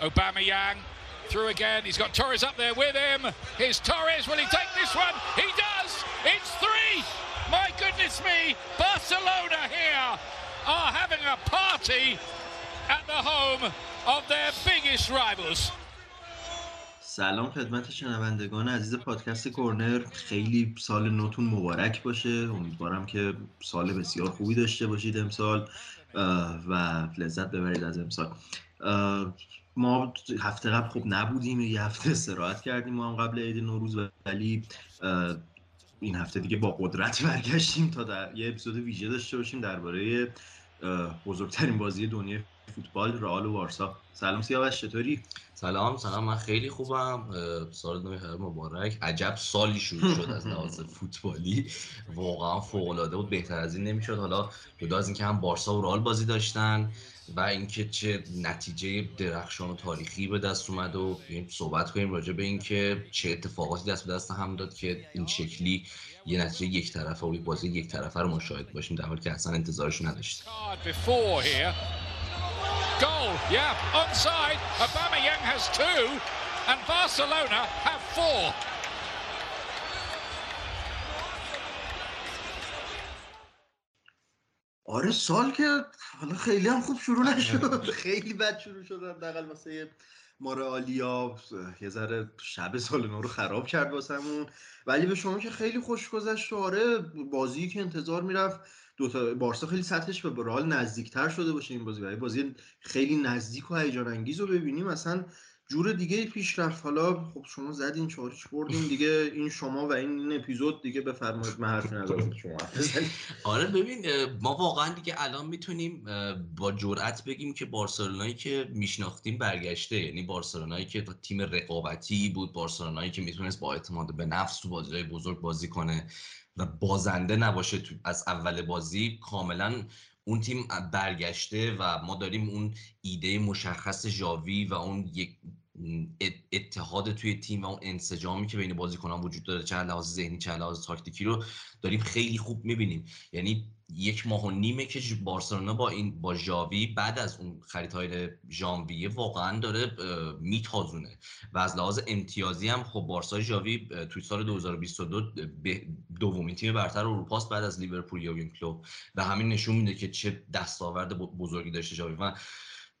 Aubameyang through again. He's got Torres up there with him. Here's Torres. Will he take this one? He does. It's three. My goodness me. Barcelona here are having a party at the home of their biggest rivals. سلام خدمت شنوندگان عزیز پادکست کورنر خیلی سال نوتون مبارک باشه امیدوارم که سال بسیار خوبی داشته باشید امسال و لذت ببرید از امسال ما هفته قبل خب نبودیم یه هفته استراحت کردیم ما هم قبل عید نوروز ولی این هفته دیگه با قدرت برگشتیم تا در یه اپیزود ویژه داشته باشیم درباره بزرگترین بازی دنیای فوتبال رئال و وارسا سلام سیاوش چطوری؟ سلام سلام من خیلی خوبم. سال نو خیلی مبارک. عجب سالی شروع شد از لحاظ فوتبالی. واقعا فوق العاده بود بهتر از این نمی‌شد. حالا جدا از اینکه هم بارسا و رئال بازی داشتن و اینکه چه نتیجه درخشان و تاریخی به دست اومد و صحبت کنیم راجع به اینکه چه اتفاقاتی دست به دست هم داد که این شکلی یه نتیجه یک طرفه و بازی یک طرفه رو مشاهده باشیم در حالی که اصلا انتظارش نداشتیم. And Barcelona have four. آره سال که حالا خیلی هم خوب شروع نشد. خیلی بد شروع شد. حداقل واسه مارالیا یه ذره شب سال نو رو خراب کرد واسمون. ولی به شما که خیلی خوش گذشت آره بازی که انتظار می‌رفت. دوتا بارسا خیلی سطحش به رئال نزدیکتر شده باشه این بازی. بازی خیلی نزدیک و هیجان انگیز رو ببینیم. اصلا جور دیگه پیش رفت. حالا خب شما زدین چارچ بردین دیگه. این شما و این, این اپیزود دیگه بفرمایید من حرفی ندارم. شما آره ببین ما واقعا دیگه الان می‌تونیم با جرأت بگیم که بارسلونایی که میشناختیم برگشته. یعنی بارسلونایی که تیم رقابتی بود بارسلونایی که می‌تونست با اعتماد به نفس تو بازیهای بزرگ بازی کنه و بازنده نباشه تو از اول بازی کاملا اون تیم برگشته و ما داریم اون ایده مشخص جاوی و اون یک اتحاد توی تیم و اون انسجامی که بین بازیکنان وجود داره چه لحاظ ذهنی چه لحاظ تاکتیکی رو داریم خیلی خوب می‌بینیم. یعنی یک ماه و نیمه که بارسلونا با این با ژاوی بعد از اون خریدهای ژانویه واقعا داره میتازونه. و از لحاظ امتیازی هم خب بارسا ژاوی توی سال 2022 دومین تیم برتر اروپاست بعد از لیورپول یورگن کلوپ و همین نشون میده که چه دستاورد بزرگی داشته ژاوی. و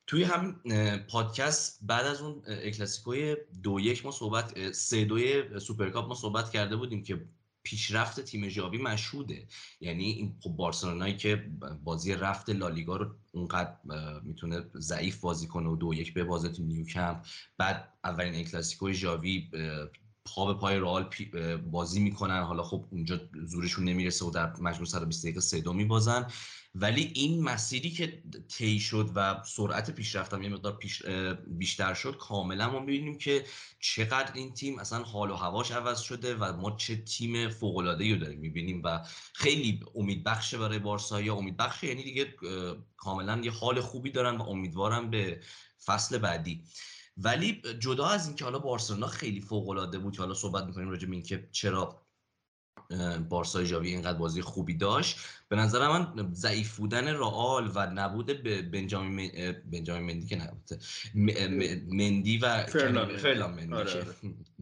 توی همین پادکست بعد از اون ال کلاسیکوی دو یک ما صحبت سه دوی سوپرکاپ ما صحبت کرده بودیم که پیشرفت تیم ژاوی مشهوده. یعنی این خب بارسلونایی که بازی رفت لالیگا رو اونقدر می‌تونه ضعیف بازی کنه و دو یک به بازی تو نیوکمپ. بعد اولین اکلاسیکوی ژاوی پا به پای رئال بازی می‌کنن. حالا خب اونجا زورشون نمی‌رسه و در مجموع 120 دقیقه سه دو میبازن. ولی این مسیری که طی شد و سرعت پیشرفتم یه مقدار پیش بیشتر شد کاملا ما می‌بینیم که چقدر این تیم اصلا حال و هواش عوض شده و ما چه تیم فوق العاده رو داریم می‌بینیم و خیلی امید بخشه برای بارسا یا امید بخشه یعنی دیگه کاملا یه حال خوبی دارن و امیدوارم به فصل بعدی. ولی جدا از اینکه حالا بارسلونا خیلی فوق العاده بود حالا صحبت می‌کنیم راجع به اینکه چرا بارسای جاوی اینقدر بازی خوبی داشت. به نظر من ضعیف بودن رئال و نبود بنجامین بنجامین مندی که نبوده. مندی و فرلاند مندی. آره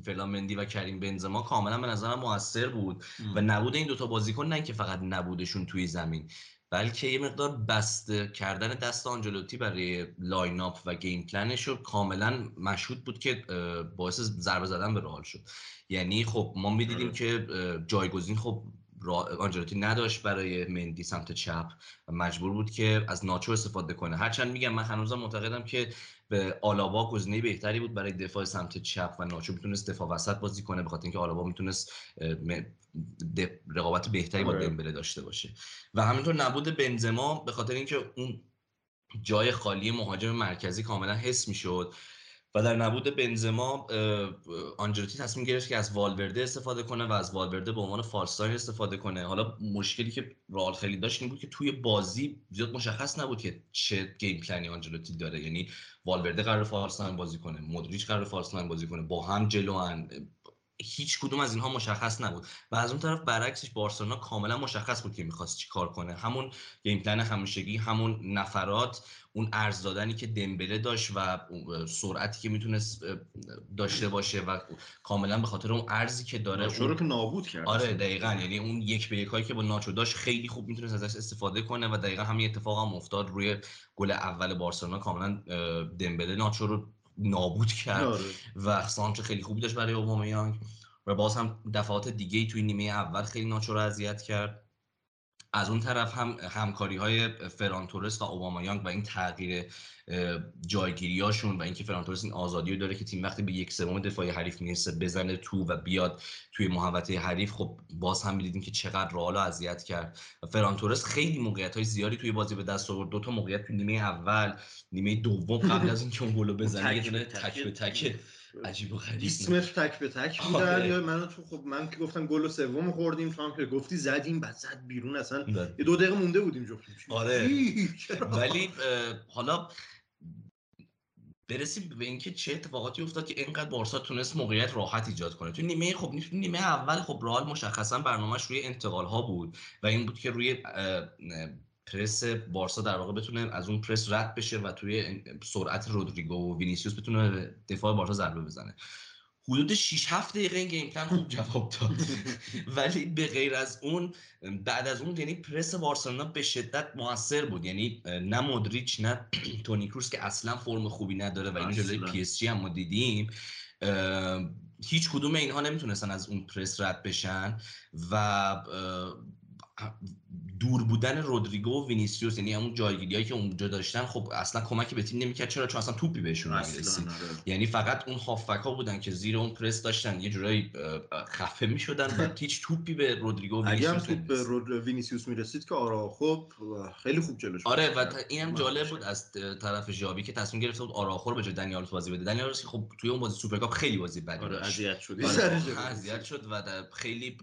فرلاند مندی و کریم بنزما کاملا به نظرم موثر بود و نبود این دوتا بازیکن نه که فقط نبودشون توی زمین. بلکه یه مقدار بسته کردن دست آنجلوتی برای lineup و game plan ش رو کاملا مشهود بود که باعث ضربه زدن به رئال شد. یعنی خب ما می‌دیدیم که جایگزین خب آنجلوتی نداشت برای مندی سمت چپ و مجبور بود که از ناچو استفاده کنه. هرچند میگم من هنوزم معتقدم که به آلاوا گزینه بهتری بود برای دفاع سمت چپ و ناچو می‌تونست دفاع وسط بازی کنه به خاطر اینکه آلاوا می‌تونست رقابت بهتری با آره. دمبله داشته باشه. و همینطور نبود بنزما به خاطر اینکه اون جای خالی مهاجم مرکزی کاملا حس می‌شد. و در نبود بنزما آنجلوتی تصمیم گرفت که از والورده استفاده کنه و از والورده به عنوان فالستاین استفاده کنه. حالا مشکلی که رئال خیلی داشت این بود که توی بازی زیاد مشخص نبود که چه گیم پلنی آنجلوتی داره. یعنی والورده قرار فالستاین بازی کنه مودریچ قرار فالستاین بازی کنه با هم جلوان. هیچ کدوم از اینها مشخص نبود و از اون طرف برعکسش بارسلونا کاملا مشخص بود که می‌خواست چی کار کنه. همون گیم پلن همیشگی همون نفرات اون ارز دادنی که دمبله داشت و سرعتی که می‌تونست داشته باشه و کاملا به خاطر اون ارزی که داره اون... که نابود کرد. آره دقیقا. یعنی اون یک به یکایی که با ناچو داشت خیلی خوب می‌تونست ازش استفاده کنه و دقیقا همین اتفاق هم افتاد روی گل اول بارسلونا. کاملا دمبله ناچو رو نابود کرد آره. و سانچو خیلی خوبی داشت برای اوبامیانگ و باز هم دفعات دیگه توی نیمه اول خیلی ناچو رو اذیت کرد از اون طرف هم همکاری های فرانتورس و اوبامایانگ و این تغییر جایگیریاشون و اینکه فرانتورس این آزادی رو داره که تیم وقتی به یک سوم دفاعی حریف می‌رسه بزنه تو و بیاد توی محوطه حریف خب باز هم می‌دیدیم که چقدر رئال اذیت کرد. فرانتورس خیلی موقعیت های زیادی توی بازی به دست آورد. دو تا موقعیت نیمه اول نیمه دوم قبل از اینکه اون گل بزنه تک به تک. عجیب و غریب 20 متر تک به تک بودن آره. یا من تو خب من که گفتم گل سوم خوردیم تو هم که گفتی زدیم بعد زد بیرون. اصلا. یه دو دقیقه مونده بودیم جفتیم. آره. ولی حالا برسیم به اینکه چه اتفاقاتی افتاد که اینقدر بارسا تونست موقعیت راحت ایجاد کنه. تو نیمه خب نیمه اول خب رئال مشخصا برنامهش روی انتقال ها بود و این بود که روی پرس بارسا در واقع بتونه از اون پرس رد بشه و توی سرعت رودریگو و وینیسیوس بتونه دفاع بارسا ضربه بزنه. حدود 6 7 دقیقه این game plan خوب جواب داد. ولی به غیر از اون بعد از اون یعنی پرس بارسلونا به شدت موثر بود. یعنی نه مودریچ نه تونی کروس که اصلا فرم خوبی نداره و این جلوی پی اس جی هم ما دیدیم هیچ کدوم اینها نمی‌تونستن از اون پرس رد بشن و دور بودن رودریگو و وینیسیوس یعنی همون جایگیریایی که اونجا داشتن خب اصلا کمکی به تیم نمی‌کرد. چرا؟ چون اصلا توپی بهشون نمی‌رسید. آره. یعنی فقط اون هافبک ها بودن که زیر اون پرس داشتن. یه جورایی خفه می‌شدن و هیچ توپی به رودریگو و وینیسیوس توپ به وینیسیوس می‌رسید که آراخو خب خیلی خوب جلوش آره و اینم جالب بود از طرف ژاوی که تصمیم گرفته بود آراخو رو به جای دنیال بازی بده. دنی آلوز که خب توی اون بازی سوپرکاپ خیلی بازی بدی آره اذیت شد. آره، اذیت شد و خیلی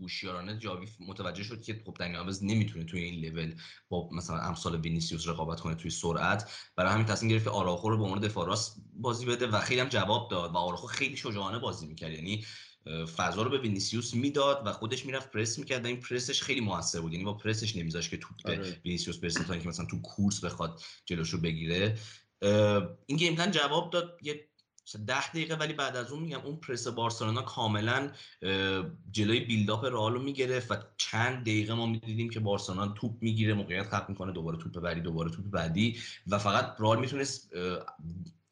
هوشیارانه ژاوی متوجه شد که خب دنی نمی‌تونه توی این لول با مثلا امثال وینیسیوس رقابت کنه توی سرعت. برای همین تصمیم گرفت آراخو رو به عنوان دفاع راست بازی بده و خیلی هم جواب داد و آراخو خیلی شجاعانه بازی می‌کرد. یعنی فضا رو به وینیسیوس می‌داد و خودش می‌رفت پرس می‌کرد و این پرسش خیلی موثر بود. یعنی با پرسش نمیذاشت که توپ به آره. وینیسیوس برسه تا اینکه مثلا تو کورس بخواد جلوشو بگیره. این game جواب داد. یه ده دقیقه ولی بعد از اون میگم اون پرس بارسلونا کاملا جلوی بیلداپ رئال رو می‌گرفت و چند دقیقه ما می‌دیدیم که بارسلونا توپ می‌گیره موقعیت خلق می‌کنه دوباره توپ بعدی دوباره توپ بعدی و فقط رئال می‌تونست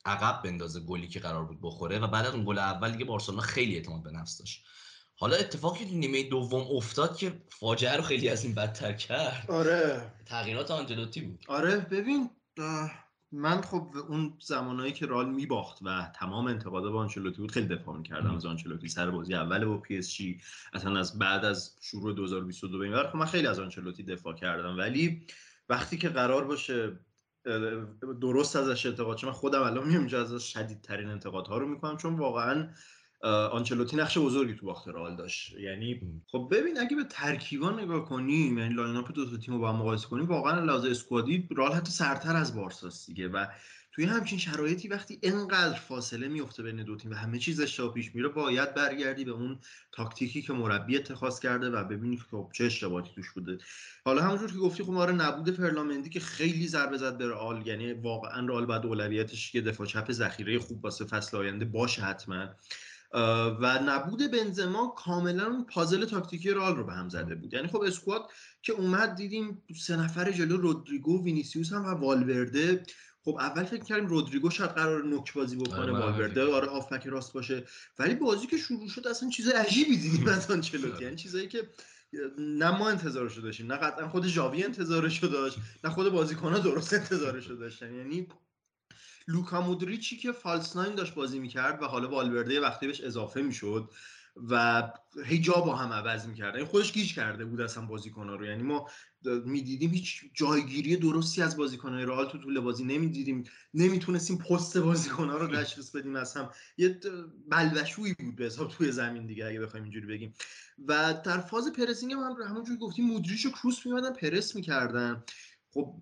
عقب بندازه گلی که قرار بود بخوره و بعد از اون گل اول دیگه بارسلونا خیلی اعتماد به نفس داشت. حالا اتفاقی تو نیمه دوم افتاد که فاجعه رو خیلی از این بدتر کرد. آره. تغییرات آنجلوتی بود. آره ببین من خب اون زمانایی که رئال میباخت و تمام انتقادا با آنچلوتی بود خیلی دفاع می‌کردم. از آنچلوتی سر بازی اول با پی اس جی اصلا از بعد از شروع 2022 به این خب من خیلی از آنچلوتی دفاع کردم. ولی وقتی که قرار باشه درست ازش انتقاد چون من خودم الان میام ازش شدیدترین انتقادها رو می‌کنم چون واقعا آنچلوتی نقش بزرگی تو باخت رئال داشت. یعنی خب ببین اگه به ترکیبا نگاه کنیم یعنی line-up دو تا تیمو با هم مقایسه کنیم واقعا لحاظ squad ی رئال حتی سرتر از بارساست دیگه. و توی همچین شرایطی وقتی انقدر فاصله میفته بین دو تیم و همه چیز اشتباه پیش میره باید برگردی به اون تاکتیکی که مربی اتخاذ کرده و ببینی که خب چه اشتباهاتی توش بوده. حالا همونجور که گفتی خب آره نبود فرلامندی که خیلی ضربه زد به رئال. یعنی واقعا رئال بعد اولویتش که دفاع چپ ذخیره خوب واسه فصل آینده باشه حتما. و نبود بنزما کاملا اون پازل تاکتیکی رئال رو به هم زده بود. یعنی خب squad که اومد دیدیم سه نفر جلو رودریگو وینیسیوس هم و والورده. خب اول فکر کردیم رودریگو شاید قرار نوک بازی بکنه آره والورده آره هافبک راست باشه. ولی بازی که شروع شد اصلا چیز عجیبی دیدیم از آنچلوتی. یعنی چیزایی که نه ما انتظارشو داشتیم نه قطعا خود ژاوی انتظارشو داشت نه خود بازیکن‌ها درست انتظارشو داشتن. یعنی لوکا مودریچی که فالس ناین داشت بازی می‌کرد و حالا والورده وقتی بهش اضافه می‌شد و هی با هم عوض می‌کرد. این خودش گیج کرده بود اصلا بازیکن‌ها رو. یعنی ما می‌دیدیم هیچ جایگیری درستی از بازیکن‌های رئال تو طول بازی نمی‌دیدیم. نمی‌تونستیم پست بازیکن‌ها رو تشخیص بدیم. از هم یه بلبشویی بود به حساب توی زمین دیگه اگه بخوایم اینجوری بگیم. و در فاز پرسینگ هم همونجوری گفتیم مودریچ و کروس میمدن پرس می‌کردن. خب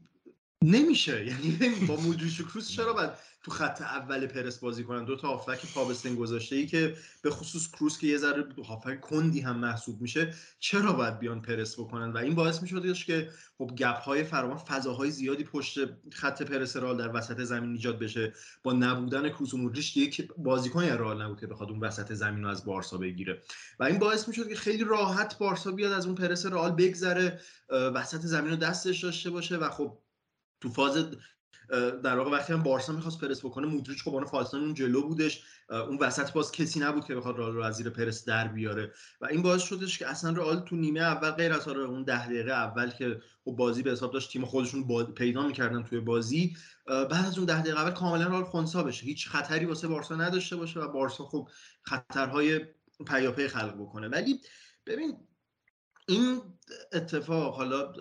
نمیشه. یعنی با مودریچ و کروس چرا بعد تو خط اول پرس بازی کنن؟ دو تا هافک پابستن گذاشته ای که به خصوص کروس که یه ذره هافک کندی هم محسوب میشه چرا باید بیان پرس بکنن؟ و این باعث می‌شد که خب گپ های فراوان فضاهای زیادی پشت خط پرس رال در وسط زمین ایجاد بشه. با نبودن کروس و مودریچ دیگه که بازیکنی رال نبود که بخواد اون وسط زمین رو از بارسا بگیره. و این باعث می‌شد که خیلی راحت بارسا بیاد از اون پرس رال بگذره وسط زمین رو دستش داشته باشه و خب تو فاز در واقع وقتی هم بارسا می‌خواست پرس بکنه مودریچ خب فالسان اون جلو بودش. اون وسط باز کسی نبود که بخواد رئال رو از زیر پرس در بیاره. و این باعث شدش که اصلا رئال تو نیمه اول غیر از اون ده دقیقه اول که خب بازی به حساب داشت تیم خودشون پیدا می‌کردن توی بازی بعد از اون ده دقیقه اول کاملا رئال خونسا بشه. هیچ خطری واسه بارسا نداشته باشه و بارسا خب خطرهای پیاپی خلق بکنه. ولی ببین این اتفاق حالا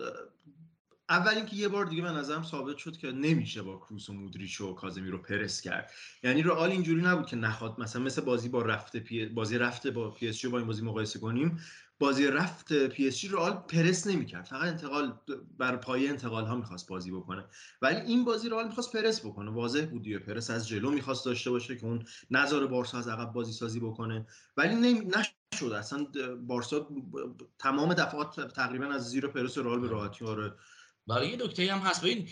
اول اینکه یه بار دیگه به نظرم ثابت شد که نمیشه با کروس و مودریچ و کازمی رو پرس کرد. یعنی رئال اینجوری نبود که نخواد مثلا مثل بازی با رفته پی... بازی رفته با پی اس جی با این بازی مقایسه کنیم بازی رفت پی اس جی رئال پرس نمی‌کرد. فقط انتقال بر پایه انتقال ها می‌خواست بازی بکنه. ولی این بازی رئال می‌خواست پرس بکنه. واضح بود دیگه. پرس از جلو می‌خواست داشته باشه که اون نظر بارسا از عقب بازی سازی بکنه. ولی نمی... نشد. اصلا بارسا تمام دفعات تقریبا از زیر پرس رئال به راحتی. آره. برای یه دکتری هم هست. ببین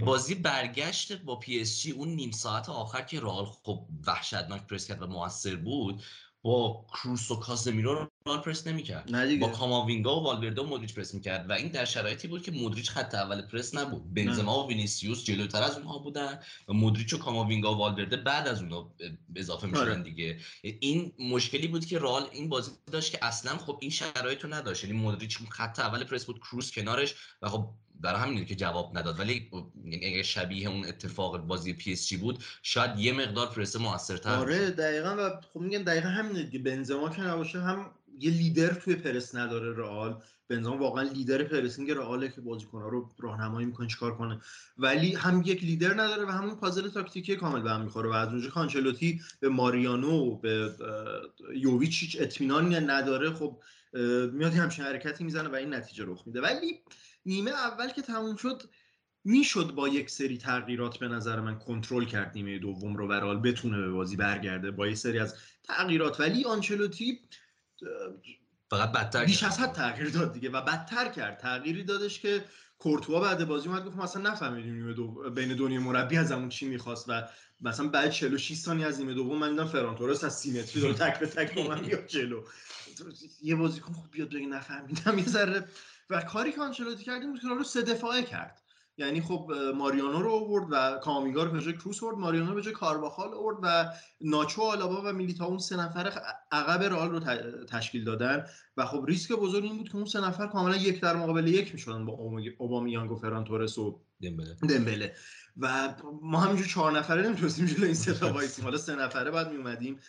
بازی برگشت با پی اس جی اون نیم ساعت آخر که رئال خب وحشتناک پرس کرد و موثر بود با کروس و کاسمیرو رال پرس نمی‌کرد. با کاماوینگا و والورده و مودریچ پرس می‌کرد و این در شرایطی بود که مودریچ خط اول پرس نبود. بنزما و وینیسیوس جلوتر از اونها بودن و مودریچ و کاماوینگا و والورده بعد از اونها اضافه می‌شدن آره. دیگه. این مشکلی بود که رئال این بازی داشت که اصلا خب این شرایط رو نداشت. یعنی مودریچ خط اول پرس بود کروس کنارش و خب برای همین که جواب نداد. ولی یعنی اگه شبیه اون اتفاق بازی پی اس جی بود شاید یه مقدار پرس موثرتر آره دقیقا. و خب میگن دقیقا همینه دیگه بنزما که نباشه هم یه لیدر توی پرس نداره رئال. بنزما واقعا leader pressing رئاله که بازیکن‌ها رو راهنمایی می‌کنه چیکار کنه. ولی هم یک لیدر نداره و همون پازل تاکتیکی کامل به هم می‌خوره. و از اونجا که آنچلوتی به ماریانو به یوویچ هیچ اطمینانی نداره خب میاد همچین حرکتی می‌زنه و این نتیجه رخ میده. ولی نیمه اول که تموم شد می‌شد با یک سری تغییرات به نظر من کنترل کرد نیمه دوم رو ورال بتونه به بازی برگرده با یه سری از تغییرات. ولی آنچلوتی فقط بدتر بیش از حد تغییر داد دیگه و بدتر کرد. تغییری دادش که کورتوا بعد بازی اومد گفت مثلا نفهمیدیم دو... بین دنیا مربی از همون چی می‌خواست و مثلا بعد 46 ثانیه از نیمه دوم من دیدم فران تورس از سیمتری داره تک به تک من بیاد جلو. یه بازیکن خوب بیاد بگه نفهمیدم یه ذره و کاری که آنچلوتی کردیم بود که رو سه دفاعه کرد. یعنی خب ماریانو رو آورد و کامیگا رو به جای کروس آورد ماریانو به جای کارواخال آورد و ناچو آلابا و میلیتا اون سه نفر عقب رئال رو تشکیل دادن. و خب ریسک بزرگ این بود که اون سه نفر کاملا یک در مقابل یک می‌شدن با اوبامیانگ و فران تورس و دمبله. دمبله. و ما همینجور چهار نفره نمی‌تونستیم جلوی این سه تا وایسیم. حالا سه نفره بعد میومدیم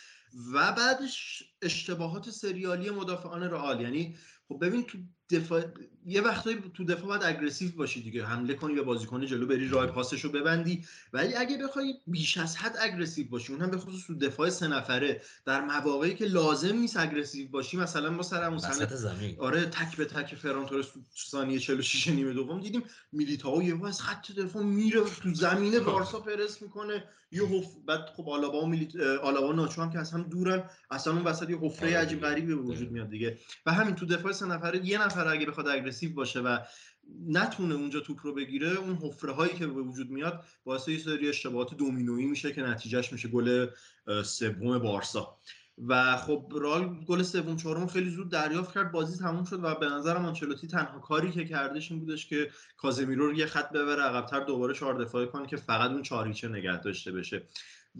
و بعدش اشتباهات سریالی مدافعان رئال. یعنی خب ببین تو دفاع یه وقتایی تو دفاع باید aggressive باشی دیگه. حمله کنی به بازیکن جلو بری راه پاسش رو ببندی. ولی اگه بخوای بیش از حد aggressive باشی اون هم به خصوص تو دفاع سه نفره در مواقعی که لازم نیست aggressive باشی مثلا ما سر اون زمین. آره تک به تک فران تورس تو ثانیه 46 نیمه دوم دیدیم میلیتائو یهو از خط دفاع میره تو زمینه بارسا پرس می‌کنه. یه حف... بعد خب آلابا و میلیت... آلابا ناچو هم که از هم دورن اصلا اون وسط یه حفره آره عجیب غریبی به وجود میاد دیگه. و همین تو دفاع سه نفره یه نفر اگه بخواد اگریسیو باشه و نتونه اونجا توپ رو بگیره اون حفره هایی که به وجود میاد باعث یه سری اشتباهات دومینویی میشه که نتیجهش میشه گل سوم بارسا. و خب رال گل سوم چهارم خیلی زود دریافت کرد بازی تموم شد و به نظرم آنچلوتی تنها کاری که کردش این بودش که کازمیرو رو یه خط ببره عقبتر دوباره چهار دفاعی کنه که فقط اون چاریچه نگه داشته بشه.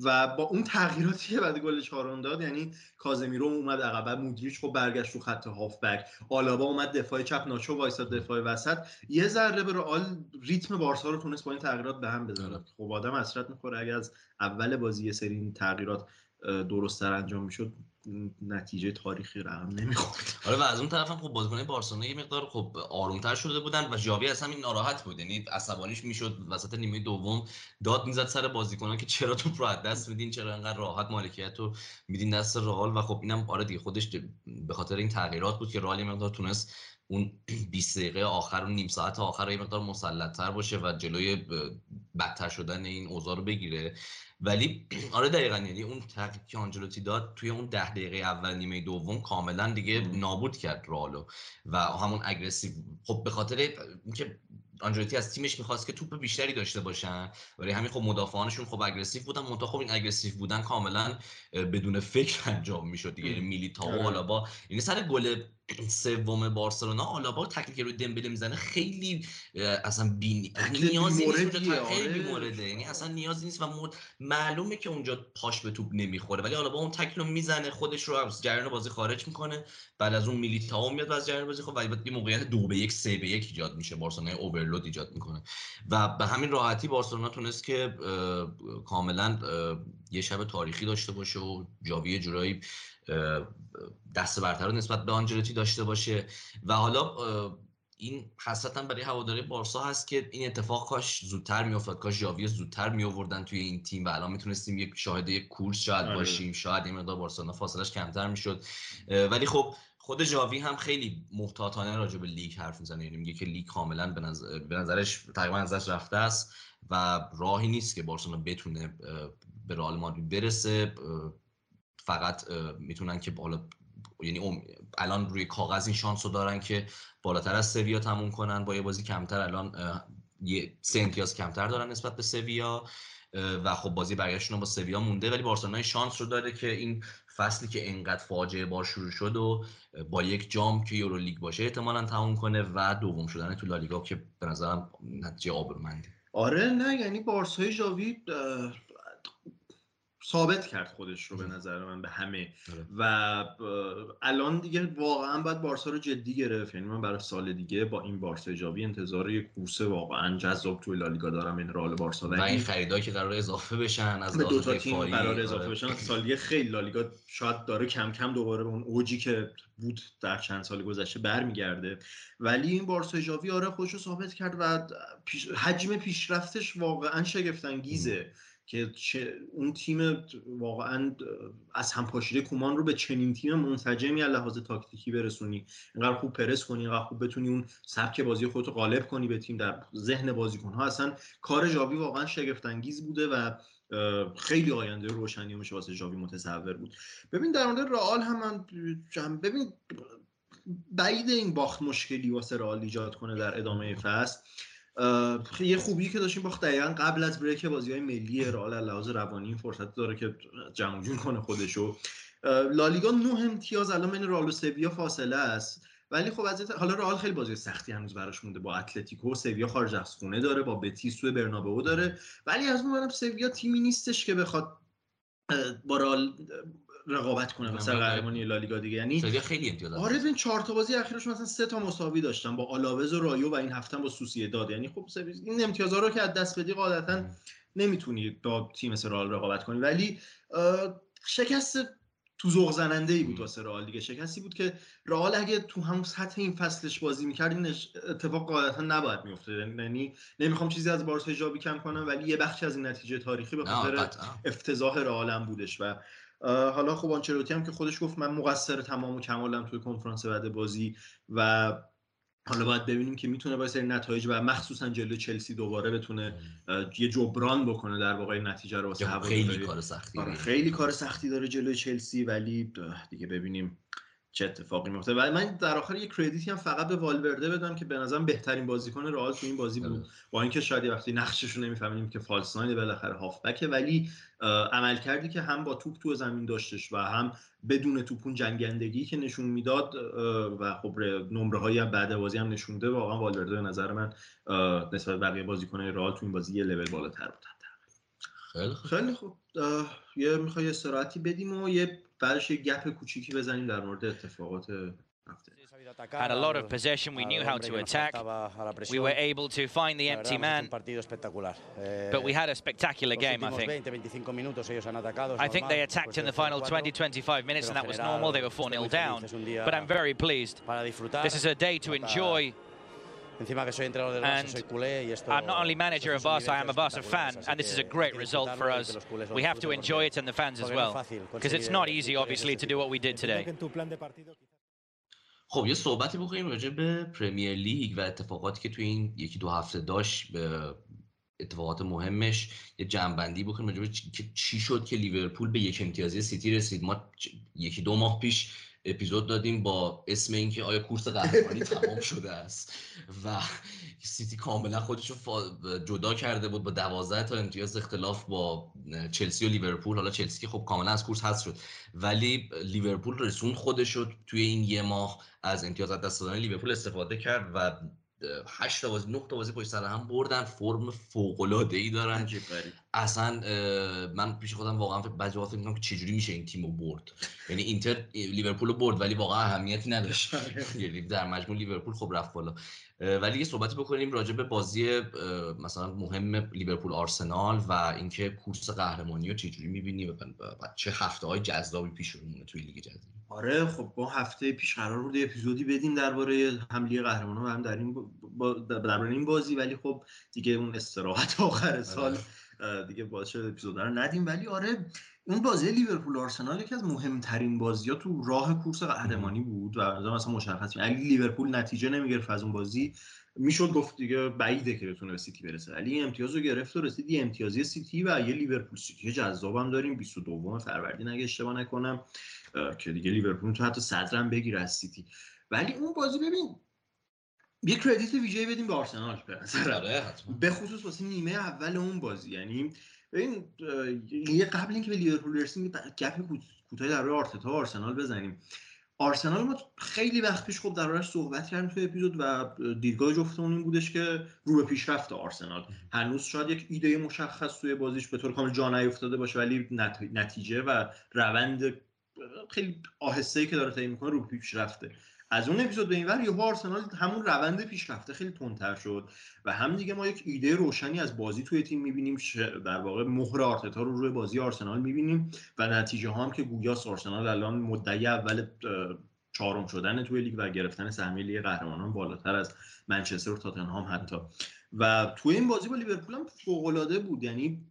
و با اون تغییراتی که بعد گل چهارم داد یعنی کازمیرو اومد عقب مودریچ خب برگشت رو خط هافبک آلابا اومد دفاع چپ ناچو وایساد دفاع وسط. یه ذره به رئال ریتم بارسا رو تونست با این تغییرات به هم بزنه. خب آدم حسرت می‌خوره اگه از اول بازی یه سری تغییرات درستتر انجام می‌شد. نتیجه تاریخی رقم نمی‌خورد. آره و از اون طرف هم خب بازیکن بارسلونا یه مقدار خب آرومتر شده بودن و ژاوی اصلا این ناراحت بود. یعنی عصبانیش می‌شد وسط نیمه دوم داد می‌زد سر بازیکنان که چرا تو رو دست میدین چرا انقدر راحت مالکیت رو میدین دست رئال. و خب اینم آره دیگه خودش به خاطر این تغییرات بود که رئال مقدار تونست اون 20 دقیقه آخر اون نیم ساعت آخر یه مقدار مسلطتر باشه و جلوی بدتر شدن این اوضاع رو بگیره. ولی آره دقیقا یعنی اون تحقیق که آنجلوتی داد توی اون ده دقیقه اول نیمه دوم کاملا دیگه نابود کرد رالو و همون aggressive. خب به خاطر اینکه آنچلوتی از تیمش می‌خواست که توپ بیشتری داشته باشن ولی همین خب مدافعانشون خب aggressive بودن. منتها خب این aggressive بودن کاملا بدون فکر انجام می‌شد دیگه. یعنی میلیتائو و آره. آلابا یعنی سر گل سوم بارسلونا. آلابا تکلی که روی دمبله می‌زنه خیلی اصلا بی نیازی نیست خیلی مورده. یعنی اصلا نیازی نیست و معلومه که اونجا پاش به توپ نمی‌خوره. ولی با اون تکل می‌زنه خودش رو از جریان بازی خارج می‌کنه. بعد از اون میلیتائو میاد از جریان بازی خب ولی بعد موقعیت دو به یک سه به یک ایجاد میشه. بارسلونا اوورلود ایجاد می‌کنه. و به همین راحتی بارسلونا تونست که کاملا یه شب تاریخی داشته باشه و جاوی جورایی دست برتر نسبت به آنجلوتی داشته باشه. و حالا این حسرتا برای هواداری بارسا هست که این اتفاق کاش زودتر میافتاد کاش جاوی زودتر می آوردن توی این تیم و الان می‌تونستیم یک شاهد یک کورس شاید آره. باشیم شاید این مقدار بارسلونا فاصلش کمتر می‌شد. ولی خب خود جاوی هم خیلی محتاطانه راجع به لیگ حرف می‌زنه. یعنی میگه که لیگ کاملا به, نظر... به نظرش تقریبا ازش رفته است و راهی نیست که بارسلونا بتونه به رئال مادرید برسه. فقط می‌تونن که بالا یعنی الان روی کاغذ این شانس رو دارن که بالاتر از سویا تموم کنن. با یه بازی کمتر الان یه سه امتیاز کمتر دارن نسبت به سویا و خب بازی برگشتون با سویا مونده. ولی بارسلونا شانس رو داره که این فصلی که انقدر فاجعه بار شروع شد و با یک جام که یورو لیگ باشه احتمالا تموم کنه و دوم شدن تو لالیگا که به نظرم نتیجه آبرومنده آره نه یعنی بارسای جاوی ثابت کرد خودش رو به نظر من به همه. آره. و الان دیگه واقعا باید بارسا رو جدی گرفت. یعنی من برای سال دیگه با این بارسا جاوی انتظار یک کورسه واقعا جذاب توی لالیگا دارم این رال بارسا. و این خریدایی که قرار اضافه بشن از دو تا تیم قرار اضافه آره. بشن سالیه خیلی لالیگا شاید داره کم کم دوباره به اون اوجی که بود در چند سال گذشته برمیگرده. ولی این بارسا جاوی آره خودش رو ثابت کرد و پیش... حجم پیشرفتش واقعا شگفت انگیزه که اون تیم واقعا از هم پاشیده کومان رو به چنین تیم منسجمی از لحاظ تاکتیکی برسونی. اینقدر خوب پرس کنی اینقدر خوب بتونی اون سبک بازی خودتو غالب کنی به تیم. در ذهن بازیکنها اصلا کار جاوی واقعا شگفت انگیز بوده و خیلی آینده روشنی میشه واسه جاوی متصور بود. ببین در مورد رئال هم من ببین بعید این باخت مشکلی واسه رئال ایجاد کنه در ادامه فصل. یه خوبی که داشتیم باخت دقیقا قبل از بریک بازی های ملی رئال لحاظ روانی فرصت داره که جمع جون کنه خودشو. لالیگا نه امتیاز الان بین رئال و سویا فاصله است. ولی خب از حالا رئال خیلی بازی سختی هنوز براش مونده با اتلتیکو. و سویا خارج از خونه داره با بتیس و برنابئو داره. ولی از اون سویا تیمی نیستش که بخواد با رئال رقابت کنه مثلا قهرمانی لالیگا دیگه. یعنی خیلی امتیاز آره این چهار تا بازی اخیرش مثلا سه تا مساوی داشتن با آلاوز و رایو و این هفته با داد. یعنی خب این امتیازها رو که از دست بدی قاعدتا نمی‌تونی با تیم مثل رئال رقابت کنی. ولی شکست تو ذوق زننده ای بود واسه رئال دیگه. شکستی بود که رئال اگه تو همون سطح این فصلش بازی می‌کرد این اتفاق قاعدتا نباید میفته یعنی نمی‌خوام چیزی از بارسا جابی کم کنم ولی یه بخشی از این نتیجه تاریخی به خاطر افتضاح رئال بودش و حالا خب آنچلوتی هم که خودش گفت من مقصر تمام و کمالم توی کنفرانس بعد بازی و حالا باید ببینیم که می‌تونه با سری نتایج و مخصوصا جلو چلسی دوباره بتونه یه جبران بکنه در واقع نتیجه رو واسه خیلی کار سختی آره خیلی کار سختی داره جلوی چلسی ولی دیگه ببینیم. چه اتفاقی میفته و من در آخر یه کردیتی هم فقط به والورده بدم که به نظرم بهترین بازیکن رئال تو این بازی بود. با اینکه شاید وقتی نقشش رو نمی‌فهمیم که فالس ناین بالاخره هافبکه ولی عمل کردی که هم با توپ تو زمین داشتش و هم بدون توپون جنگندگی که نشون می‌داد و خب نمره های بعد بازی هم نشونده واقعا والورده به نظر من نسبت بقیه بازیکن‌های رئال تو این بازی یه لول بالاتر بود خیلی خوب. خیلی خوب. یه می‌خوای استراحتی بدیم و یه بعدش یه گپ کوچیکی بزنیم در مورد اتفاقات Had a lot of possession, we knew how to attack. We were able to find the empty man. But we had a spectacular game, I think. I think they attacked in the final 20-25 minutes, and that was normal. They were 4-0 down. But I'm very pleased. This is a day to enjoy. Encima que soy entrenador del Barça, soy culé y esto I'm not only manager of Barca, I am a Barca fan, and this is a great result for us. We have to enjoy it and the fans as well, because it's not easy, obviously, to do what we did today. خب یه صحبتی بکنیم راجع به پرمیر لیگ و اتفاقاتی که توی این یکی دو هفته داشت اتفاقات مهمش یه جمع‌بندی بکنیم راجع به چی شد که لیورپول به یک امتیازی سیتی رسید ما یکی دو ماه پیش اپیزود دادیم با اسم اینکه آیا کورس قهرمانی تمام شده است و سیتی کاملا خودش رو جدا کرده بود با دوازده تا امتیاز اختلاف با چلسی و لیورپول. حالا چلسی که خب کاملا از کورس هست شد ولی لیورپول رسون خودش رو توی این یه ماه از امتیازات دست دادن لیورپول استفاده کرد و هشت تا بازی نه تا بازی پشت سر هم بردن. فرم فوق العاده ای دارن اصلا من پیش خودم واقعا بعضی وقت می‌کنم که چجوری میشه این تیمو برد. یعنی اینتر لیورپول رو برد ولی واقعا اهمیتی نداشت. یعنی در مجموع لیورپول خب رفت بالا. ولی یه صحبتی بکنیم راجع به بازی مثلا مهم لیورپول آرسنال و اینکه کورس قهرمانی رو چجوری می‌بینی و چه هفته های جذابی پیش رو توی لیگ جدید. آره خب با هفته پیش قرار بود اپیزودی بدیم درباره حمله قهرمانان و هم در این با درباره این بازی ولی خب دیگه اون استراحت آخر آره. سال دیگه باعث شد اپیزود رو ندیم ولی آره اون بازی لیورپول آرسنال یکی از مهمترین بازی ها تو راه کورس قهرمانی بود و مثلا مشخص اگه لیورپول نتیجه نمی‌گرفت از اون بازی می‌شد گفت دیگه بعیده که بتونه به سیتی برسه. ولی امتیاز رو گرفت و رسید. یه امتیازی سیتی و یه لیورپول سیتی. جذابم داریم. 22 فروردین اگه اشتباه نکنم که دیگه لیورپول تو حتی صدر رم بگیره از سیتی. ولی اون بازی ببین یه credit ویژه بدیم به آرسنال به آره، به خصوص واسه نیمه اول اون بازی. یعنی ببین یه قبل اینکه به لیورپول برسیم گپ کوتاهی در روی آرتتا آرسنال بزنیم. آرسنال ما خیلی وقت پیش خب دربارش صحبت کردیم تو اپیزود و دیدگاه جفتمون این بودش که رو به پیشرفت آرسنال. هنوز شاید یک ایده مشخص توی بازیش به طور کامل جا نیفتاده باشه ولی نتیجه و روند خیلی آهسته که داره طی می‌کنه رو پیش رفته از اون اپیزود به این ور یهو آرسنال همون روند پیشرفته خیلی تندتر شد و هم دیگه ما یک ایده روشنی از بازی توی تیم می‌بینیم در واقع مهر آرتتا رو روی بازی آرسنال می‌بینیم و نتیجه هم که گویاس آرسنال الان مدعی اول چهارم شدن توی لیگ و گرفتن سهمیه لیگ قهرمانان بالاتر از منچستر و تاتنهام حتی. و توی این بازی با لیورپول هم فوق بود یعنی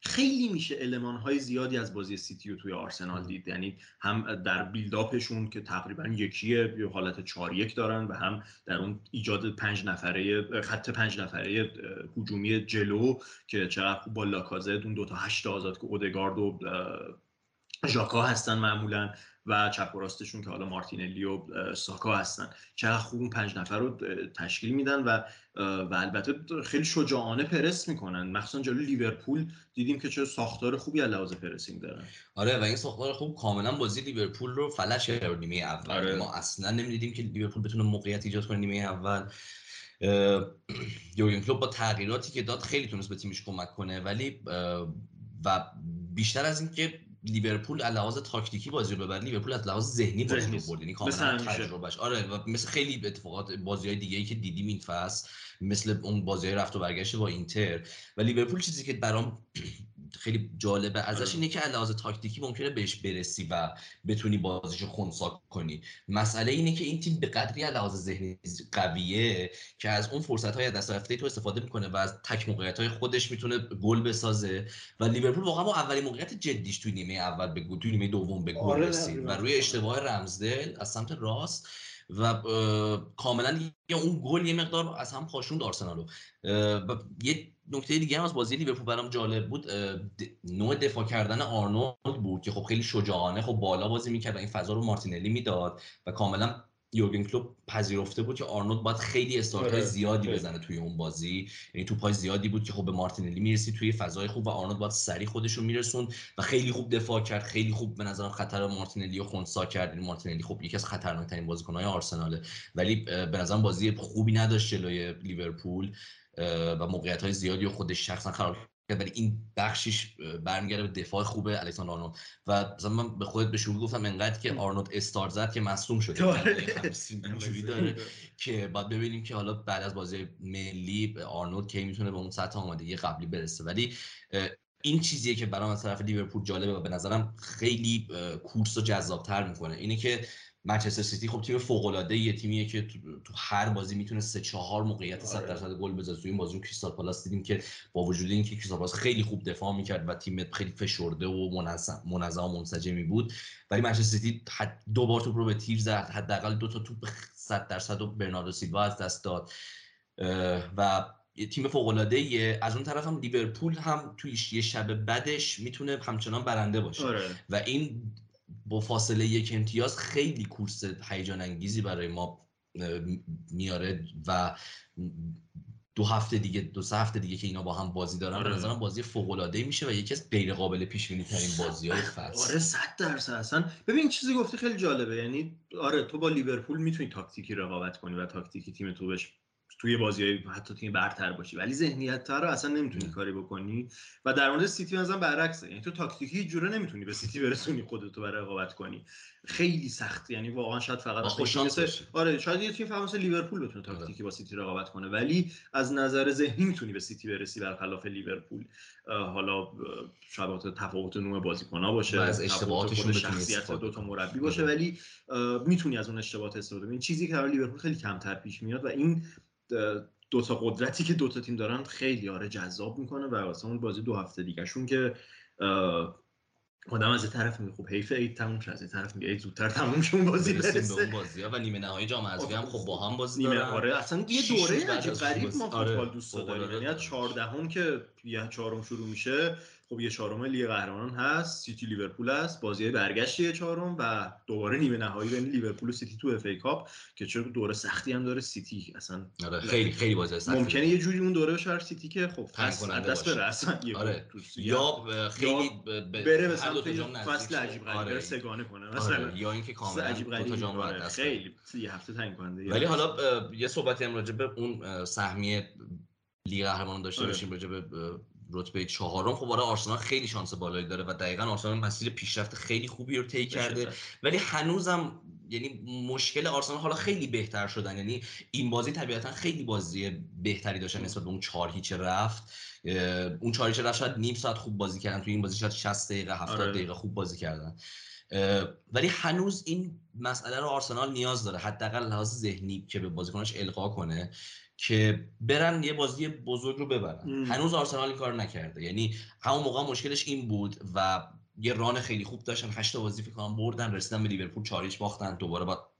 خیلی میشه المان های زیادی از بازی سیتی رو توی آرسنال دید. یعنی هم در build-up شون که تقریبا یکیه یه حالت 4 یک دارن و هم در اون ایجاد پنج نفره خط پنج نفره هجومی جلو که چقدر خوب با لاکازت اون دو تا هشت آزاد که اودگارد و ژاکا هستن معمولا. و چپ و راستشون که حالا مارتینلی و ساکا هستن. چقدر خوب اون پنج نفر رو تشکیل میدن و و البته خیلی شجاعانه پرس می‌کنن. مخصوصا جلوی لیورپول دیدیم که چه ساختار خوبی از لحاظ پرسینگ دارن. آره و این ساختار خوب کاملا بازی لیورپول رو فلش کرد نیمه اول. آره. ما اصلا نمی‌دیدیم که لیورپول بتونه موقعیت ایجاد کنه نیمه اول. یورگن کلوب با تغییراتی که داد خیلی تونست به تیمش کمک کنه ولی و بیشتر از اینکه لیورپول از لحاظ تاکتیکی بازی رو ببره لیورپول از لحاظ ذهنی بازی رو برد یعنی کاملا تجربهش. آره و مثل خیلی اتفاقات بازی های دیگه ای که دیدیم این فصل مثل اون بازی رفت و برگشت با اینتر. و لیورپول چیزی که برام خیلی جالبه ازش آره. اینه که لحاظ تاکتیکی ممکنه بهش برسی و بتونی بازیشو خونسا کنی. مسئله اینه که این تیم به قدری لحاظ ذهنی قویه که از اون فرصت های دست رفته تو استفاده می‌کنه و از تک موقعیت های خودش می‌تونه گل بسازه و لیورپول واقعا با اولین موقعیت جدیش توی نیمه اول به توی نیمه دوم به گل آره، رسید و روی اشتباه رمزدل از سمت راست و کاملا اون گل یه مقدار از هم پاشوند آرسنالو. یه نکته دیگه هم از بازی لیورپول برام جالب بود نوع دفاع کردن آرنولد بود که خب خیلی شجاعانه خب بالا بازی می‌کرد و این فضا رو مارتینلی می‌داد و کاملا یورگن کلوب پذیرفته بود که آرنولد باید خیلی استارت آره. زیادی بزنه توی اون بازی یعنی پای زیادی بود که خب به مارتینلی می‌رسید توی فضای خوب و آرنولد باید سری خودش رو میرسون و خیلی خوب دفاع کرد خیلی خوب به نظرم خطر مارتینلی رو خونسا کرد یعنی مارتینلی خب یکی از خطرناکترین بازیکن‌های آرسناله ولی به نظرم بازی خوبی نداشت جلوی لیورپول و موقعیت های زیادی و خودش شخصا خراب ولی این بخشش برمیگرده به دفاع خوبه الکساندر آرنولد. و مثلا من به خودت به شوخی گفتم انقدر که آرنولد استارت زد که مصدوم شده. آره. اینجوری داره که بعد ببینیم که حالا بعد از بازی ملی آرنولد کی می‌تونه به اون سطح آمادگی قبلی برسه. ولی این چیزیه که برام از طرف لیورپول جالبه و به نظرم خیلی کورس رو جذابتر می‌کنه. اینه که منچستر سیتی خب تیم فوق العاده یه تیمیه که تو, هر بازی می‌تونه سه چهار موقعیت 100 آره. درصد گل بزنه. تو این بازی کریستال پالاس دیدیم که با وجود اینکه کریستال پالاس خیلی خوب دفاع می‌کرد و تیم خیلی فشرده و منظم منظم و منسجمی بود ولی منچستر سیتی دو بار توپ رو به تیر زد. حداقل دو تا توپ 100 درصد و برناردو سیلوا از دست داد. و تیم فوق العاده از اون طرف هم لیورپول هم توی یه شب بعدش می‌تونه همچنان برنده باشه. آره. و این با فاصله یک امتیاز خیلی کورس هیجان انگیزی برای ما میاره و دو هفته دیگه دو سه هفته دیگه که اینا با هم بازی دارن به آره. بازی فوق العاده میشه و یکی از غیر قابل پیش بینی ترین بازی های فصل. آره 100 درصد. اصلا ببین چیزی گفتی خیلی جالبه. یعنی آره تو با لیورپول می‌تونی تاکتیکی رقابت کنی و تاکتیکی تیم تو بهش توی بازی های حتی تیم برتر باشی. ولی ذهنیت رو اصلا نمی‌تونی کاری بکنی. و در مورد سیتی مثلا برعکسه. یعنی تو تاکتیکی جوره نمی‌تونی به سیتی برسونی خودتو برای رقابت کنی. خیلی سخت. یعنی واقعا شاید فقط مثل آره شاید یه تیم مثل لیورپول بتونه آره. تاکتیکی با سیتی رقابت کنه. ولی از نظر ذهنی می‌تونی به سیتی برسی برخلاف لیورپول. حالا شاید تفاوت نوع بازیکن‌ها باشه از اشتباهاتشون شخصیت دو تا مربی باشه. آره. ولی می‌تونی از اون اشتباهات استفاده کنی. چیزی که برای لیورپول خیلی کمتر پیش میاد و این دو تا قدرتی که دو تا تیم دارن خیلی آره جذاب می‌کنه و واسه اون بازی دو هفته دیگه شون که آدم از طرف میگه خب حیف عید تموم شد از طرف میگه زودتر تموم بازی برسه به اون بازی. ها و نیمه نهایی جام حذفی هم خب با هم بازی نیمه آره اصلا یه دوره عجیب غریب ما فوتبال آره. دوست داریم. یعنی از 14 هم که یه چهارم شروع میشه خب یه چهارم لیگ قهرمانان هست سیتی لیورپول هست بازی برگشت یه چهارم و دوباره نیمه نهایی بین لیورپول و سیتی تو FA Cup که چه دوره سختی هم داره سیتی اصلا آره خیلی خیلی بازی سختی ممکنه یه جوری اون دوره بشه سیتی که خب پس دست بره اصلا آره. یا خیلی بره به سمت فصل عجیب غریب آره. سگانه کنه. آره. مثلا یا اینکه کاملا عجیب غریب جام آره. خیلی یه هفته تعیین کننده. ولی حالا یه صحبتی هم راجع به اون سهمیه لیگ قهرمانان داشته باشیم راجع به رتبه چهارم. خب برای آرسنال خیلی شانس بالایی داره و دقیقا آرسنال مسیر پیشرفت خیلی خوبی رو طی کرده. ولی هنوزم یعنی مشکل آرسنال حالا خیلی بهتر شدن. یعنی این بازی طبیعتا خیلی بازی بهتری داشتن نسبت به اون چهار هیچ رفت. اون چهار هیچ رفت شاید نیم ساعت خوب بازی کردن. توی این بازی شاید 60 دقیقه 70 آره. دقیقه خوب بازی کردن. ولی هنوز این مسئله رو آرسنال نیاز داره. حداقل لحاظ ذهنی که به بازیکناش القا کنه که برن یه بازی بزرگ رو ببرن. هنوز آرسنال این کار نکرده. یعنی همون موقع مشکلش این بود و یه ران خیلی خوب داشتن هشت بازی فکر کنم بردن رسیدن به لیورپول چاریش باختن دوباره با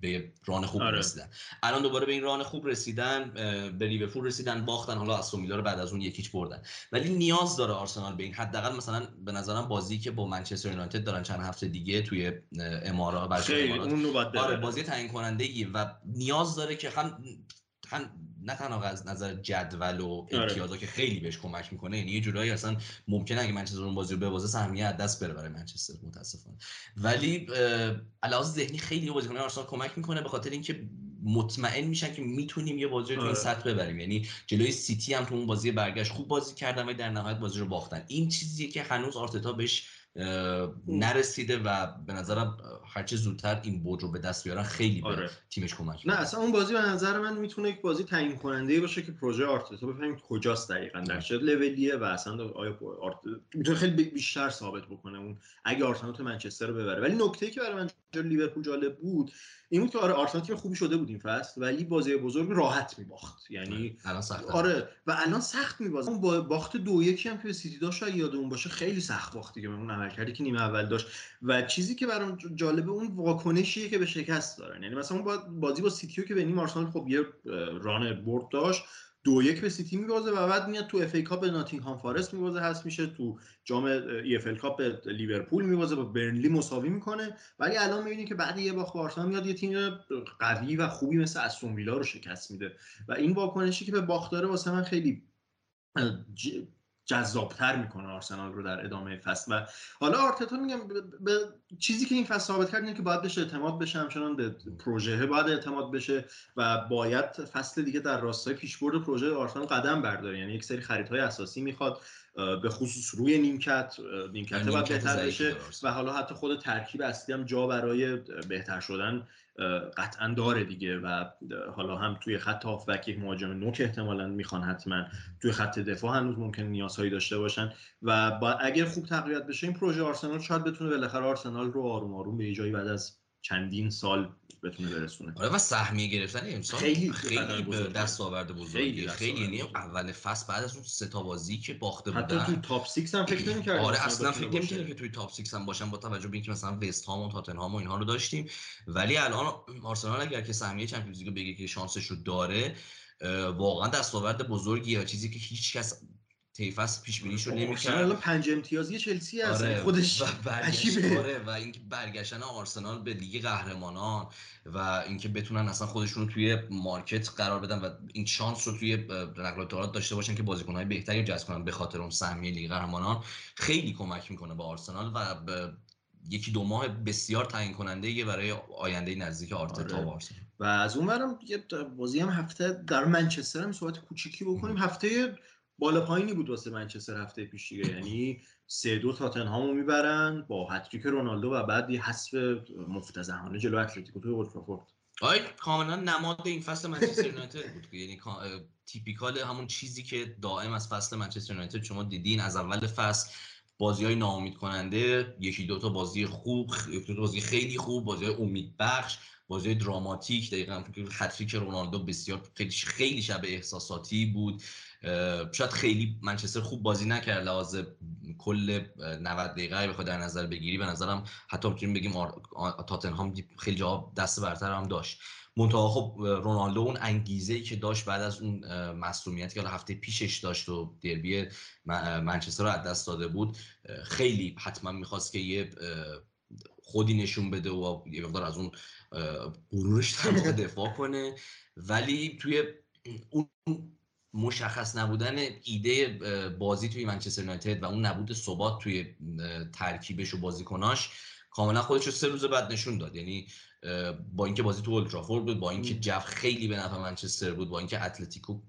به ران خوب آره. رسیدن. الان دوباره به این ران خوب رسیدن به لیورپول رسیدن باختن حالا از رو بعد از اون یکیچ بردن. ولی نیاز داره آرسنال به این. حداقل مثلا به نظرم بازی که با منچستر یونایتد دارن چند هفته دیگه توی امارات خیلی اون آره بازی تعیین کننده و نیاز داره که هم هم نه تنها از نظر جدول و آره. امتیازا که خیلی بهش کمک می‌کنه یعنی یه جورایی اصلا ممکنه اگه منچستر اون بازی رو ببازه سهمیه از دست بره برای منچستر متاسفانه ولی علاوه ذهنی خیلی بازیکن آرسنال کمک می‌کنه به خاطر اینکه مطمئن میشن که می‌تونیم یه بازی رو تو این آره. سطح ببریم یعنی جلوی سیتی هم تو اون بازی برگشت خوب بازی کردن و در نهایت بازی رو باختن این چیزیه که هنوز آرتتا بهش نرسیده و به نظرم هرچه زودتر این برد رو به دست بیارن خیلی به آره. تیمش کمک نه اصلا اون بازی به نظر من می‌تونه یک بازی تعیین کننده باشه که پروژه آرتتا بفهمیم کجاست دقیقا در چه لولیه و اصلا آیا آرت... می‌تونه خیلی بیشتر ثابت بکنه اون اگه آرسنال تو منچستر رو ببره. ولی نکته که برای من لیورپول جالب بود این بود که آره آرسنال تیم خوبی شده بود این فصل ولی بازی بزرگ راحت میباخت. یعنی الان سخت آره و الان سخت میبازه. اون با باخت دو یکی هم که به سیتی داشت یادمون باشه خیلی سخت باخت دیگه. اون عملکردی که نیمه اول داشت. و چیزی که برام جالبه اون واکنشیه که به شکست دارن. یعنی مثلا اون بازی با سیتیو که به نیم آرسنال خب یه run برد داشت دو یک به سیتی میبازه و بعد میاد تو FA Cup به ناتینگهام فارست میبازه هست میشه تو جام EFL Cup به لیورپول میبازه با برنلی مساوی می‌کنه. ولی الان می‌بینید که بعد یه باخت بارسلونا میاد یه تیم قوی و خوبی مثل استون ویلا رو شکست میده. و این واکنشی که به باخت داره واسه من خیلی جذابتر می‌کنه آرسنال رو در ادامه فصل. و حالا آرتتا میگم به چیزی که این فصل ثابت کرد اینه که باید بشه اعتماد بشه همچنان به پروژه باید اعتماد بشه و باید فصل دیگه در راستای پیشبرد پروژه آرسنال قدم برداره. یعنی یک سری خریدهای اساسی می‌خواد به خصوص روی نیمکت نیمکت باید بهتر بشه و حالا حتی خود ترکیب اصلی هم جا برای بهتر شدن قطعا داره دیگه و حالا هم توی خط هافبک یک مهاجم نوک احتمالا می‌خوان حتما توی خط دفاع هنوز ممکن نیازهایی داشته باشن. و با اگر خوب تقویت بشه این پروژه آرسنال شاید بتونه بالاخره آرسنال رو آروم آروم به جایی بعد از چندین سال بتونه برسونه. آره و سهمیه گرفتن امسال خیلی خیلی به دست آورده بزرگی خیلی یعنی اول فصل بعد از اون سه تا بازی که باخته بودن. حتی تو top 6 هم فکر نمی‌کردم آره اصلا فکر نمی‌کردم که توی top 6 هم باشن با توجه به اینکه مثلا وست هام و تاتنهام و اینها رو داشتیم. ولی الان آرسنال اگر که سهمیه Champions League بگیره که شانسش رو داره واقعا دستاورد بزرگیه چیزی که هیچ کس تیفاس پیش بینیش رو نمی‌کرد. الان پنج امتیازی چلسی هست آره خودش عجیبه. آره و اینکه برگشتن آرسنال به لیگ قهرمانان و اینکه بتونن اصلا خودشون رو توی مارکت قرار بدن و این شانس رو توی نقل داشته باشن که بازیکن‌های بهتری جذب کنن به خاطر اون سهمیه لیگ قهرمانان خیلی کمک می‌کنه به آرسنال و یکی دو ماه بسیار تعیین کننده برای آینده نزدیک آرتتا آره. و و از اون برم یه بازی هم هفته در منچستر هم صحبت کوچیکی بکنیم. هفته بالا پایینی بود واسه منچستر هفته پیش دیگه. یعنی سه دو تاتنهامو می‌برن با هتریک رونالدو و بعد یه حذف مفتضحانه جلو اتلتیکو توی اولدترافورد آی کاملا نماد این فصل منچستر یونایتد بود. یعنی typical همون چیزی که دائم از فصل منچستر یونایتد شما دیدین از اول فصل بازی های ناامید کننده یکی دو تا بازی خوب یکی دو بازی خیلی خوب بازی های امید بخش بازی دراماتیک دقیقا هتریک رونالدو بسیار خیلی خیلی شب احساساتی بود. شاید خیلی منچستر خوب بازی نکرد. لحاظ کل 90 دقیقه بخواد در نظر بگیری به نظرم حتی می‌تونیم بگیم تاتنهام خیلی جواب دست برتر هم داشت. منتها خب رونالدو اون انگیزه ای که داشت بعد از اون مسئولیتی که هفته پیشش داشت و دربی منچستر رو از دست داده بود خیلی حتما می‌خواست که یه خودی نشون بده و یه مقدار از اون غرورش دفاع کنه. ولی توی اون مشخص نبودن ایده بازی توی منچستر یونایتد و اون نبود ثبات توی ترکیبش و بازیکناش کاملا خودش رو سه روز بعد نشون داد. یعنی با اینکه بازی تو اولترافورد بود با اینکه جو خیلی به نفع منچستر بود با اینکه اتلتیکو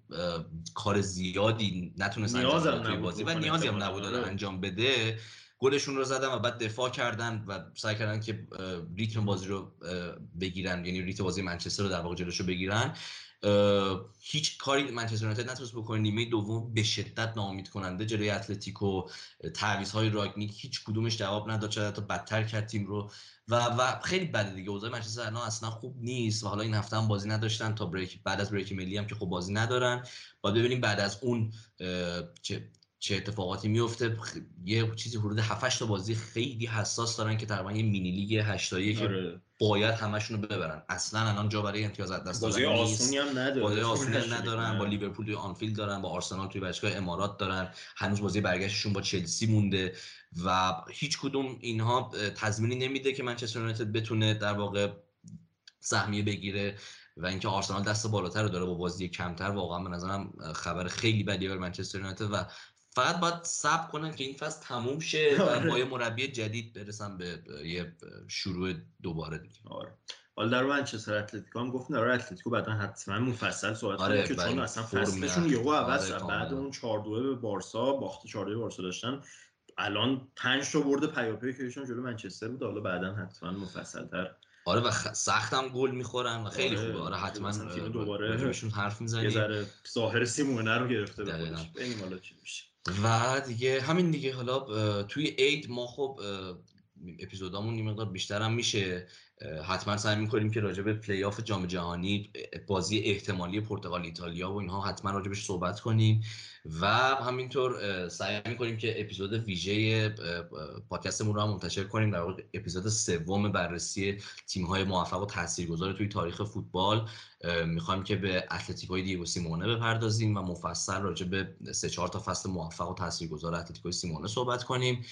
کار زیادی نتونست انجام توی بازی و نیازی هم نبود آره. انجام بده گلشون رو زدن و بعد دفاع کردن و سعی کردن که ریتم بازی رو بگیرن. یعنی ریتم بازی منچستر رو در واقع جلوشو بگیرن. هیچ کاری منچستر یونایتد نتونست بکنه. نیمه دوم به شدت ناامید کننده جلوی اتلتیکو تعویض های راگنیک هیچ کدومش جواب نداد. چرا حتی بدتر کرد تیم رو. و و خیلی بده دیگه. اوضاع منچستر الان اصلا خوب نیست و حالا این هفته هم بازی نداشتن. تا بریک بعد از بریک ملی هم که خب بازی ندارن. باید ببینیم بعد از اون چه چه اتفاقاتی میفته. یه چیزی حدود 7 تا بازی خیلی حساس دارن که تقریبا یه مینی لیگ 8 که آره. باید همشون رو ببرن. اصلا الان جا برای امتیاز از دست بازی آسونی هم ندارن بازی آسونی هم ندارن. با لیورپول توی آنفیلد دارن با آرسنال توی باشگاه امارات دارن. هنوز بازی برگشتشون با چلسی مونده و هیچ کدوم اینها تضمینی نمیده که منچستر یونایتد بتونه در واقع سهمیه بگیره و اینکه آرسنال دست بالاتر رو داره با بازی کمتر. واقعا به نظرم خبر خیلی بدی برای منچستر یونایتد و فقط باید صبر کنن که این فصل تموم شه و آره. با یه مربی جدید برسن به یه شروع دوباره دیگه. آره. حالا در منچستر اتلتیکو هم گفت در اتلتیکو بعدا حتما مفصل صحبت آره که چون اصلا فصلشون یهو عوض آره بعد اون 4 2 به بارسا باخت 4 2 بارسا داشتن. الان 5 تا برد پیاپی که ایشون جلو منچستر بود. حالا بعدا حتما مفصل تر آره و خ... سختم گل می‌خورن و خیلی آره. خوبه. آره حتما دوباره بهشون حرف می‌زنیم. یه ذره ظاهر سیمونه رو گرفته به حالا چی میشه. و دیگه همین دیگه حالا توی عید ما خب اپیزودامون یه مقدار بیشتر میشه. حتما سعی می‌کنیم که راجع به پلی آف جام جهانی بازی احتمالی پرتغال ایتالیا و اینها حتما راجبش صحبت کنیم. و همینطور سعی می‌کنیم که اپیزود ویژه پادکستمون رو هم منتشر کنیم. در اپیزود سوم بررسی تیم های موفق و تاثیرگذار توی تاریخ فوتبال. می‌خوایم که به اتلتیکوی دیگو سیمونه بپردازیم و مفصل راجع به سه چهار تا فصل موفق و تاثیرگذار اتلتیکوی سیمونه صحبت کنیم.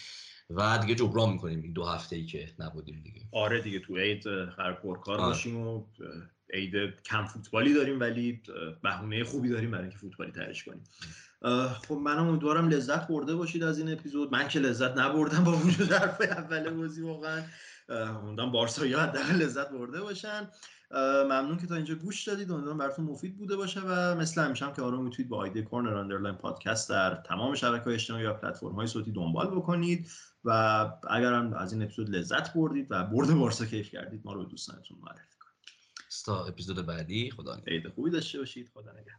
و دیگه جبران می‌کنیم این دو هفته ای که نبودیم دیگه. آره دیگه تو عید هر پرکار آره. باشیم و عید کم فوتبالی داریم ولی بهونه خوبی داریم برای اینکه فوتبالی ترش کنیم. خب منم امیدوارم لذت برده باشید از این اپیزود. من که لذت نبردم با وجود حرف اول بازی واقعا. امیدوارم بارسایی حداقل لذت برده باشن. ممنون که تا اینجا گوش دادید. امیدوارم براتون مفید بوده باشه و مثل همیشه هم که آرام می‌تونید با آیدی corner underline podcast در تمام شبکه‌های اجتماعی یا پلتفرم های صوتی دنبال بکنید و اگر هم از این اپیزود لذت بردید و برد بارسا کیف کردید ما رو به دوستانتون معرفی کنید. تا اپیزود بعدی. خدا عید خوبی داشته باشید. خدا نگهدار.